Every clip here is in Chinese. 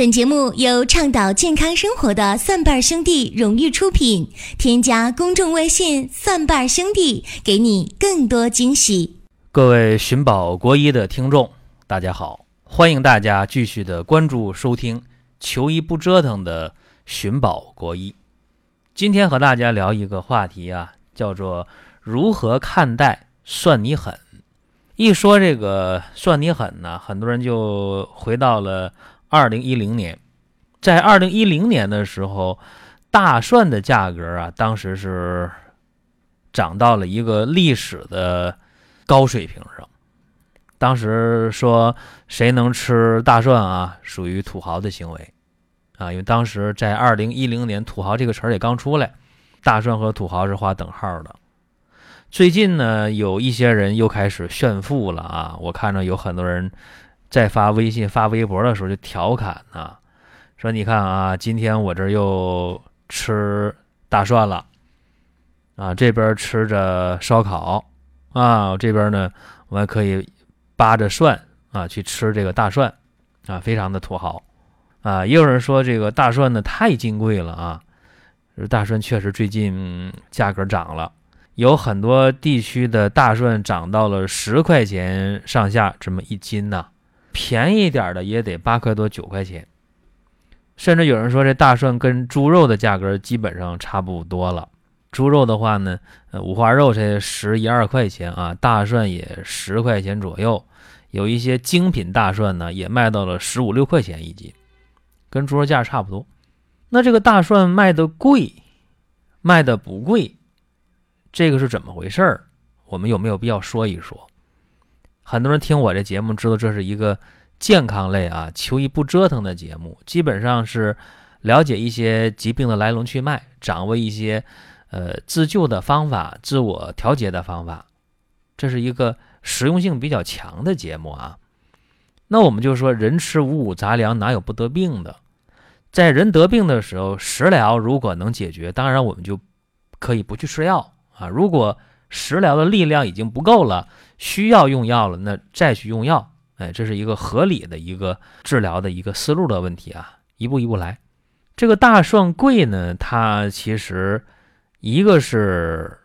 本节目由倡导健康生活的蒜瓣兄弟荣誉出品。添加公众微信“蒜瓣兄弟”，给你更多惊喜。各位寻宝国医的听众，大家好，欢迎大家继续的关注收听“求医不折腾”的寻宝国医。今天和大家聊一个话题啊，叫做如何看待算你狠。一说这个算你狠呢，很多人就回到了。二零一零年，在二零一零年的时候，大蒜的价格啊，当时是涨到了一个历史的高水平上。当时说谁能吃大蒜啊，属于土豪的行为啊，因为当时在二零一零年，土豪这个词儿也刚出来，大蒜和土豪是划等号的。最近呢，有一些人又开始炫富了啊，我看着有很多人。在发微信、发微博的时候就调侃啊，说你看啊，今天我这又吃大蒜了，啊，这边吃着烧烤，啊，这边呢我还可以扒着蒜啊去吃这个大蒜，啊，非常的土豪，啊，也有人说这个大蒜呢太金贵了啊，大蒜确实最近价格涨了，有很多地区的大蒜涨到了十块钱上下这么一斤呢。便宜点的也得八块多九块钱，甚至有人说这大蒜跟猪肉的价格基本上差不多了。猪肉的话呢，五花肉才十一二块钱啊，大蒜也十块钱左右。有一些精品大蒜呢，也卖到了十五六块钱一斤，跟猪肉价差不多。那这个大蒜卖的贵，卖的不贵，这个是怎么回事儿？我们有没有必要说一说？很多人听我这节目，知道这是一个健康类啊，求医不折腾的节目，基本上是了解一些疾病的来龙去脉，掌握一些呃自救的方法、自我调节的方法，这是一个实用性比较强的节目啊。那我们就说，人吃五谷杂粮，哪有不得病的？在人得病的时候，食疗如果能解决，当然我们就可以不去吃药啊。如果食疗的力量已经不够了，需要用药了，那再去用药，哎，这是一个合理的一个治疗的一个思路的问题啊，一步一步来。这个大蒜贵呢，它其实一个是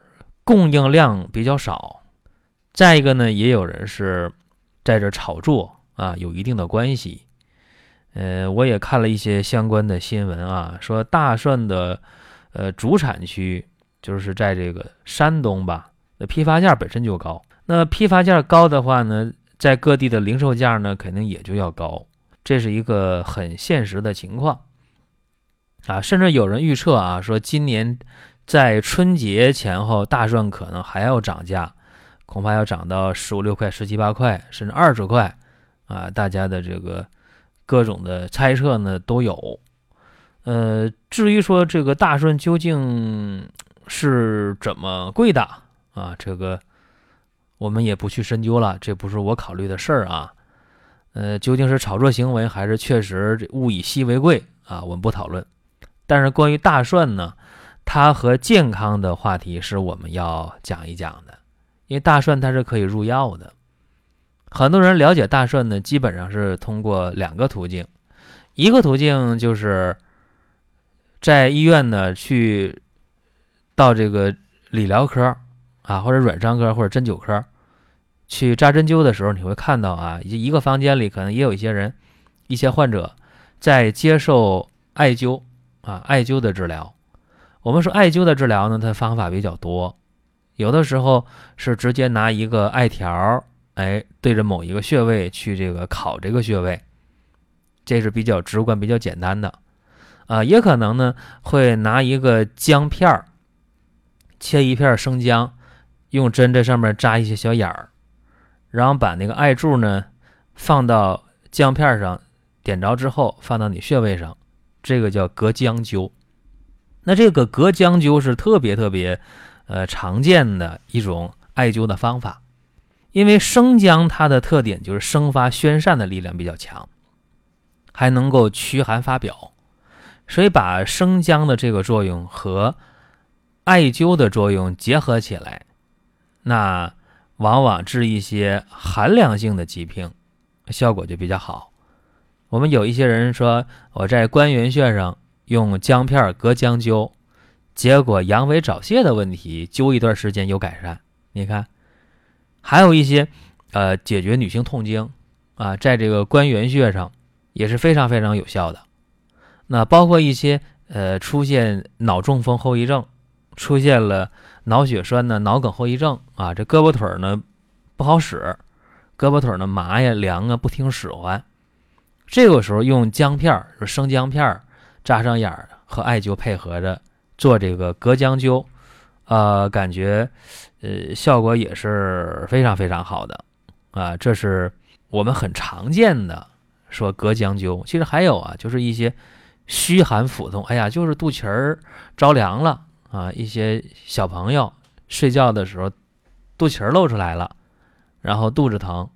供应量比较少，再一个呢，也有人是在这炒作啊，有一定的关系。呃，我也看了一些相关的新闻啊，说大蒜的呃主产区就是在这个山东吧，那批发价本身就高。那批发价高的话呢，在各地的零售价呢，肯定也就要高，这是一个很现实的情况啊。甚至有人预测啊，说今年在春节前后，大蒜可能还要涨价，恐怕要涨到十五六块、十七八块，甚至二十块啊。大家的这个各种的猜测呢都有。呃，至于说这个大蒜究竟是怎么贵的啊，这个。我们也不去深究了，这不是我考虑的事儿啊。呃，究竟是炒作行为，还是确实物以稀为贵啊？我们不讨论。但是关于大蒜呢，它和健康的话题是我们要讲一讲的，因为大蒜它是可以入药的。很多人了解大蒜呢，基本上是通过两个途径，一个途径就是在医院呢去到这个理疗科。啊，或者软伤科或者针灸科，去扎针灸的时候，你会看到啊，一个房间里可能也有一些人，一些患者在接受艾灸啊，艾灸的治疗。我们说艾灸的治疗呢，它方法比较多，有的时候是直接拿一个艾条，哎，对着某一个穴位去这个烤这个穴位，这是比较直观、比较简单的。啊，也可能呢会拿一个姜片儿，切一片生姜。用针在上面扎一些小眼儿，然后把那个艾柱呢放到姜片上，点着之后放到你穴位上，这个叫隔姜灸。那这个隔姜灸是特别特别呃常见的一种艾灸的方法，因为生姜它的特点就是生发宣散的力量比较强，还能够驱寒发表，所以把生姜的这个作用和艾灸的作用结合起来。那往往治一些寒凉性的疾病，效果就比较好。我们有一些人说我在关元穴上用姜片隔姜灸，结果阳痿早泄的问题灸一段时间有改善。你看，还有一些呃解决女性痛经啊，在这个关元穴上也是非常非常有效的。那包括一些呃出现脑中风后遗症，出现了脑血栓呢、脑梗后遗症啊，这胳膊腿呢不好使，胳膊腿呢麻呀、凉啊，不听使唤。这个时候用姜片儿，生姜片儿扎上眼儿和艾灸配合着做这个隔姜灸，呃，感觉呃效果也是非常非常好的啊。这是我们很常见的说隔姜灸。其实还有啊，就是一些虚寒腹痛，哎呀，就是肚脐儿着凉了啊。一些小朋友睡觉的时候肚脐儿露出来了，然后肚子疼，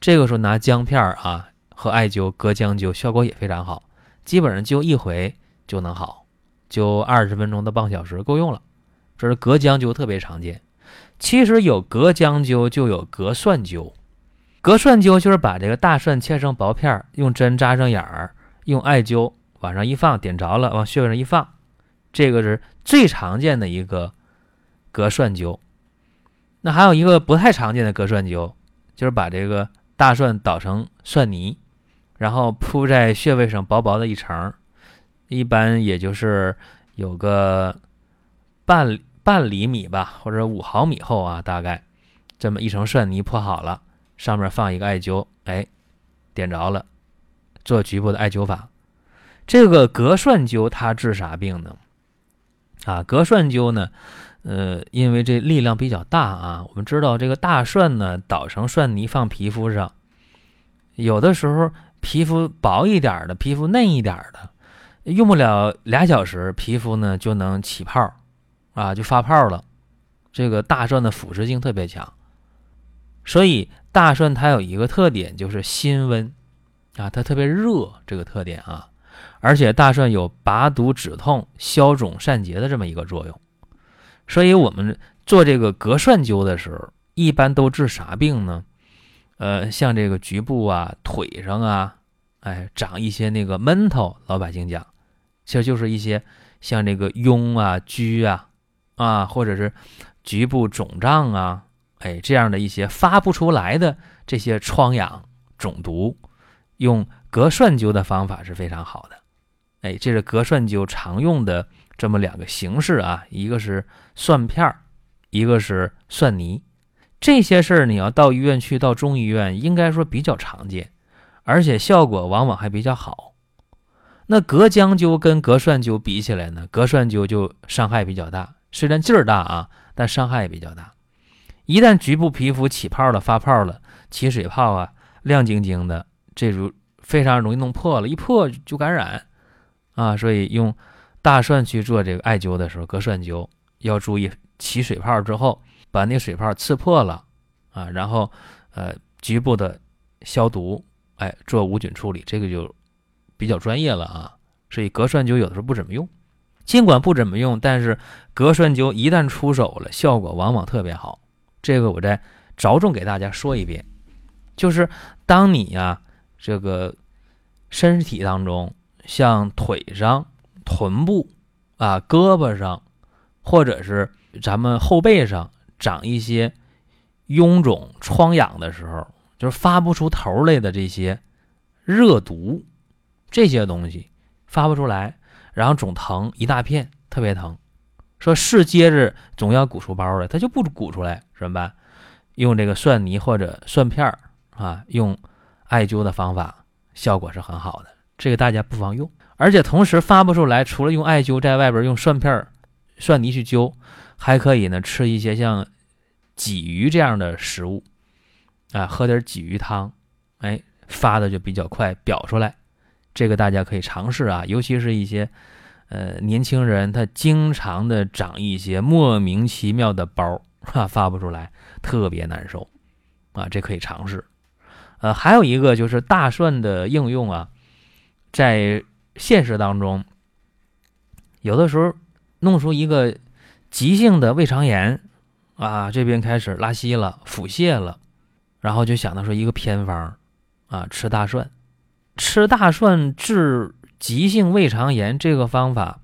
这个时候拿姜片儿啊。和艾灸、隔姜灸效果也非常好，基本上灸一回就能好，灸二十分钟到半小时够用了。这是隔姜灸特别常见。其实有隔姜灸就有隔蒜灸，隔蒜灸就是把这个大蒜切成薄片儿，用针扎上眼儿，用艾灸往上一放，点着了往穴位上一放，这个是最常见的一个隔蒜灸。那还有一个不太常见的隔蒜灸，就是把这个大蒜捣成蒜泥。然后铺在穴位上薄薄的一层，一般也就是有个半半厘米吧，或者五毫米厚啊，大概这么一层蒜泥铺好了，上面放一个艾灸，哎，点着了，做局部的艾灸法。这个隔蒜灸它治啥病呢？啊，隔蒜灸呢，呃，因为这力量比较大啊，我们知道这个大蒜呢捣成蒜泥放皮肤上，有的时候。皮肤薄一点的，皮肤嫩一点的，用不了俩小时，皮肤呢就能起泡，啊，就发泡了。这个大蒜的腐蚀性特别强，所以大蒜它有一个特点，就是辛温，啊，它特别热这个特点啊。而且大蒜有拔毒止痛、消肿散结的这么一个作用，所以我们做这个隔蒜灸的时候，一般都治啥病呢？呃，像这个局部啊、腿上啊，哎，长一些那个闷头，老百姓讲，其实就是一些像这个痈啊、疽啊，啊，或者是局部肿胀啊，哎，这样的一些发不出来的这些疮疡、肿毒，用隔蒜灸的方法是非常好的。哎，这是隔蒜灸常用的这么两个形式啊，一个是蒜片儿，一个是蒜泥。这些事儿你要到医院去，到中医院应该说比较常见，而且效果往往还比较好。那隔姜灸跟隔蒜灸比起来呢，隔蒜灸就伤害比较大，虽然劲儿大啊，但伤害也比较大。一旦局部皮肤起泡了、发泡了、起水泡啊，亮晶晶的，这如非常容易弄破了，一破就感染啊。所以用大蒜去做这个艾灸的时候，隔蒜灸要注意起水泡之后。把那水泡刺破了啊，然后呃局部的消毒，哎，做无菌处理，这个就比较专业了啊。所以隔蒜灸有的时候不怎么用，尽管不怎么用，但是隔蒜灸一旦出手了，效果往往特别好。这个我再着重给大家说一遍，就是当你呀这个身体当中，像腿上、臀部啊、胳膊上，或者是咱们后背上。长一些臃肿疮疡的时候，就是发不出头来的这些热毒，这些东西发不出来，然后总疼一大片，特别疼。说是接着总要鼓出包来，它就不鼓出来，怎么办？用这个蒜泥或者蒜片儿啊，用艾灸的方法，效果是很好的。这个大家不妨用。而且同时发不出来，除了用艾灸，在外边用蒜片儿、蒜泥去灸。还可以呢，吃一些像鲫鱼这样的食物，啊，喝点鲫鱼汤，哎，发的就比较快，表出来。这个大家可以尝试啊，尤其是一些呃年轻人，他经常的长一些莫名其妙的包，哈，发不出来，特别难受，啊，这可以尝试。呃，还有一个就是大蒜的应用啊，在现实当中，有的时候弄出一个。急性的胃肠炎，啊，这边开始拉稀了、腹泻了，然后就想到说一个偏方，啊，吃大蒜，吃大蒜治急性胃肠炎这个方法，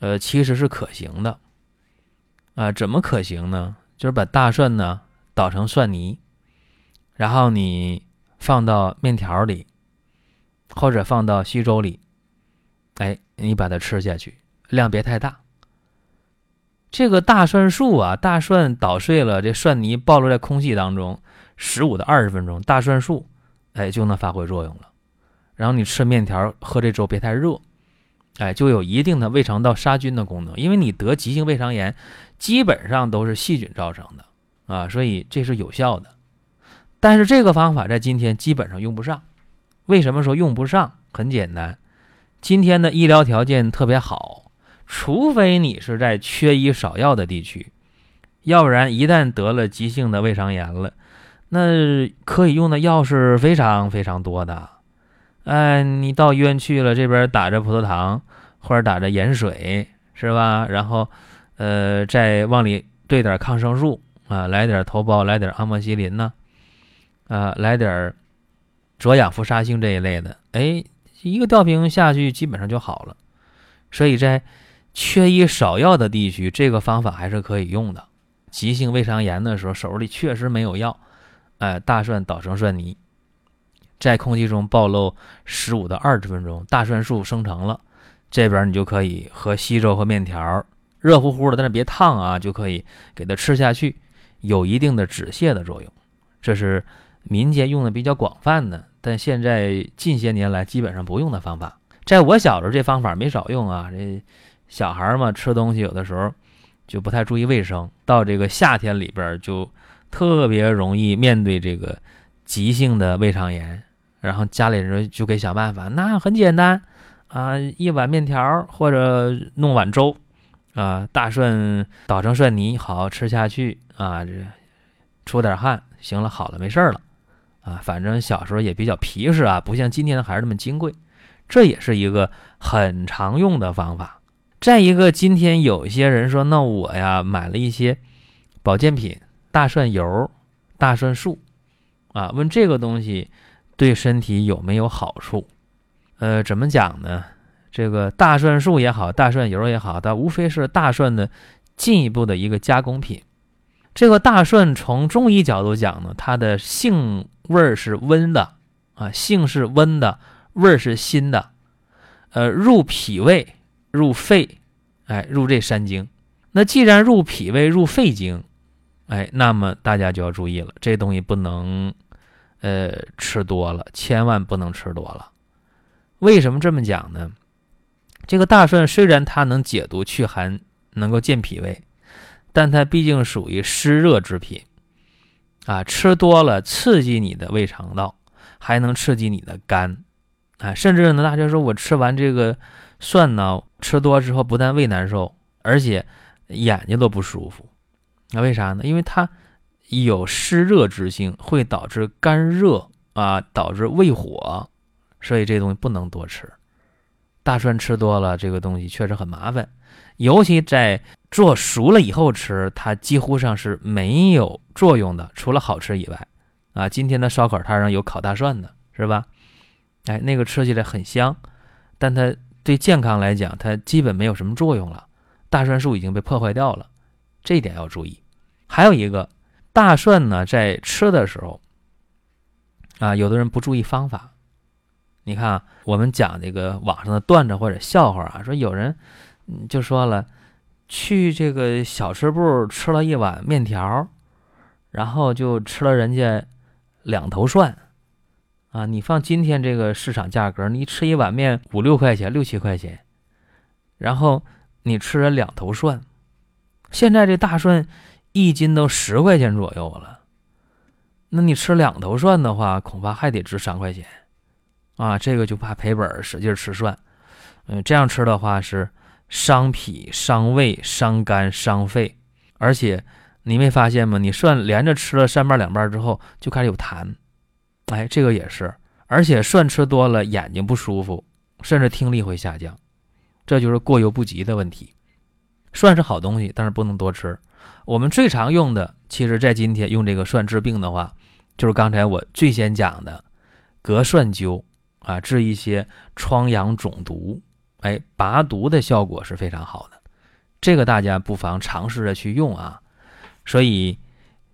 呃，其实是可行的。啊，怎么可行呢？就是把大蒜呢捣成蒜泥，然后你放到面条里，或者放到稀粥里，哎，你把它吃下去，量别太大。这个大蒜素啊，大蒜捣碎了，这蒜泥暴露在空气当中，十五到二十分钟，大蒜素哎就能发挥作用了。然后你吃面条喝这粥别太热，哎，就有一定的胃肠道杀菌的功能。因为你得急性胃肠炎，基本上都是细菌造成的啊，所以这是有效的。但是这个方法在今天基本上用不上。为什么说用不上？很简单，今天的医疗条件特别好。除非你是在缺医少药的地区，要不然一旦得了急性的胃肠炎了，那可以用的药是非常非常多的。哎，你到医院去了，这边打着葡萄糖或者打着盐水，是吧？然后，呃，再往里兑点抗生素啊，来点头孢，来点阿莫西林呢，啊，来点左氧氟沙星这一类的，哎，一个吊瓶下去基本上就好了。所以在缺医少药的地区，这个方法还是可以用的。急性胃肠炎的时候，手里确实没有药，哎，大蒜捣成蒜泥，在空气中暴露十五到二十分钟，大蒜素生成了，这边你就可以和稀粥和面条，热乎乎的，但是别烫啊，就可以给它吃下去，有一定的止泻的作用。这是民间用的比较广泛的，但现在近些年来基本上不用的方法。在我小时候，这方法没少用啊，这。小孩嘛，吃东西有的时候就不太注意卫生，到这个夏天里边就特别容易面对这个急性的胃肠炎，然后家里人就给想办法，那很简单啊，一碗面条或者弄碗粥啊，大蒜捣成蒜泥，好好吃下去啊，这出点汗，行了，好了，没事了啊，反正小时候也比较皮实啊，不像今天的孩子那么金贵，这也是一个很常用的方法。再一个，今天有些人说，那我呀买了一些保健品，大蒜油、大蒜素，啊，问这个东西对身体有没有好处？呃，怎么讲呢？这个大蒜素也好，大蒜油也好，它无非是大蒜的进一步的一个加工品。这个大蒜从中医角度讲呢，它的性味儿是温的，啊，性是温的，味儿是辛的，呃，入脾胃。入肺，哎，入这三经。那既然入脾胃、入肺经，哎，那么大家就要注意了，这东西不能，呃，吃多了，千万不能吃多了。为什么这么讲呢？这个大蒜虽然它能解毒祛寒，能够健脾胃，但它毕竟属于湿热之品，啊，吃多了刺激你的胃肠道，还能刺激你的肝，啊，甚至呢，大家说我吃完这个。蒜呢，吃多之后不但胃难受，而且眼睛都不舒服。那为啥呢？因为它有湿热之性，会导致肝热啊，导致胃火，所以这东西不能多吃。大蒜吃多了，这个东西确实很麻烦，尤其在做熟了以后吃，它几乎上是没有作用的，除了好吃以外。啊，今天的烧烤摊上有烤大蒜的，是吧？哎，那个吃起来很香，但它。对健康来讲，它基本没有什么作用了。大蒜素已经被破坏掉了，这一点要注意。还有一个，大蒜呢，在吃的时候，啊，有的人不注意方法。你看，我们讲这个网上的段子或者笑话啊，说有人就说了，去这个小吃部吃了一碗面条，然后就吃了人家两头蒜。啊，你放今天这个市场价格，你吃一碗面五六块钱、六七块钱，然后你吃了两头蒜，现在这大蒜一斤都十块钱左右了，那你吃两头蒜的话，恐怕还得值三块钱，啊，这个就怕赔本，使劲吃蒜，嗯，这样吃的话是伤脾、伤胃、伤肝、伤肺，而且你没发现吗？你蒜连着吃了三瓣两瓣之后，就开始有痰。哎，这个也是，而且蒜吃多了眼睛不舒服，甚至听力会下降，这就是过犹不及的问题。蒜是好东西，但是不能多吃。我们最常用的，其实在今天用这个蒜治病的话，就是刚才我最先讲的隔蒜灸啊，治一些疮疡肿毒，哎，拔毒的效果是非常好的。这个大家不妨尝试着去用啊。所以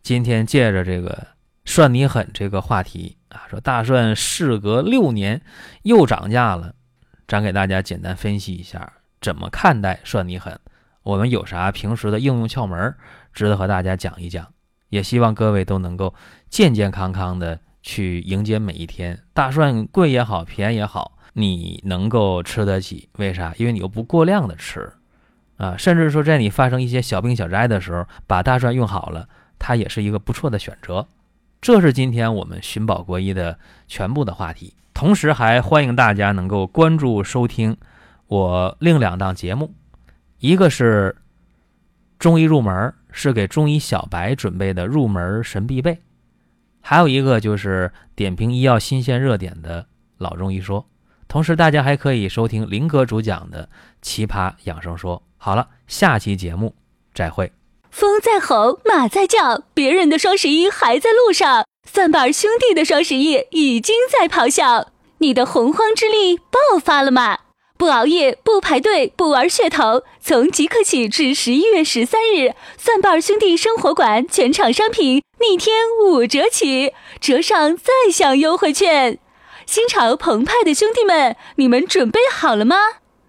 今天借着这个蒜你狠这个话题啊，说大蒜事隔六年又涨价了，咱给大家简单分析一下怎么看待蒜你狠，我们有啥平时的应用窍门值得和大家讲一讲。也希望各位都能够健健康康的去迎接每一天。大蒜贵也好，便宜也好，你能够吃得起，为啥？因为你又不过量的吃。啊，甚至说在你发生一些小病小灾的时候，把大蒜用好了，它也是一个不错的选择。这是今天我们寻宝国医的全部的话题。同时，还欢迎大家能够关注收听我另两档节目，一个是中医入门，是给中医小白准备的入门神必备；还有一个就是点评医药新鲜热点的老中医说。同时，大家还可以收听林哥主讲的奇葩养生说。好了，下期节目再会。风在吼，马在叫，别人的双十一还在路上，蒜瓣兄弟的双十一已经在咆哮。你的洪荒之力爆发了吗？不熬夜，不排队，不玩噱头，从即刻起至十一月十三日，蒜瓣兄弟生活馆全场商品逆天五折起，折上再享优惠券。心潮澎湃的兄弟们，你们准备好了吗？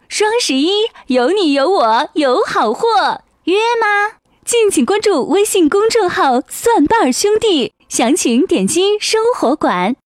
双十一有你有我有好货，约吗？敬请关注微信公众号“蒜瓣兄弟”，详情点击生活馆。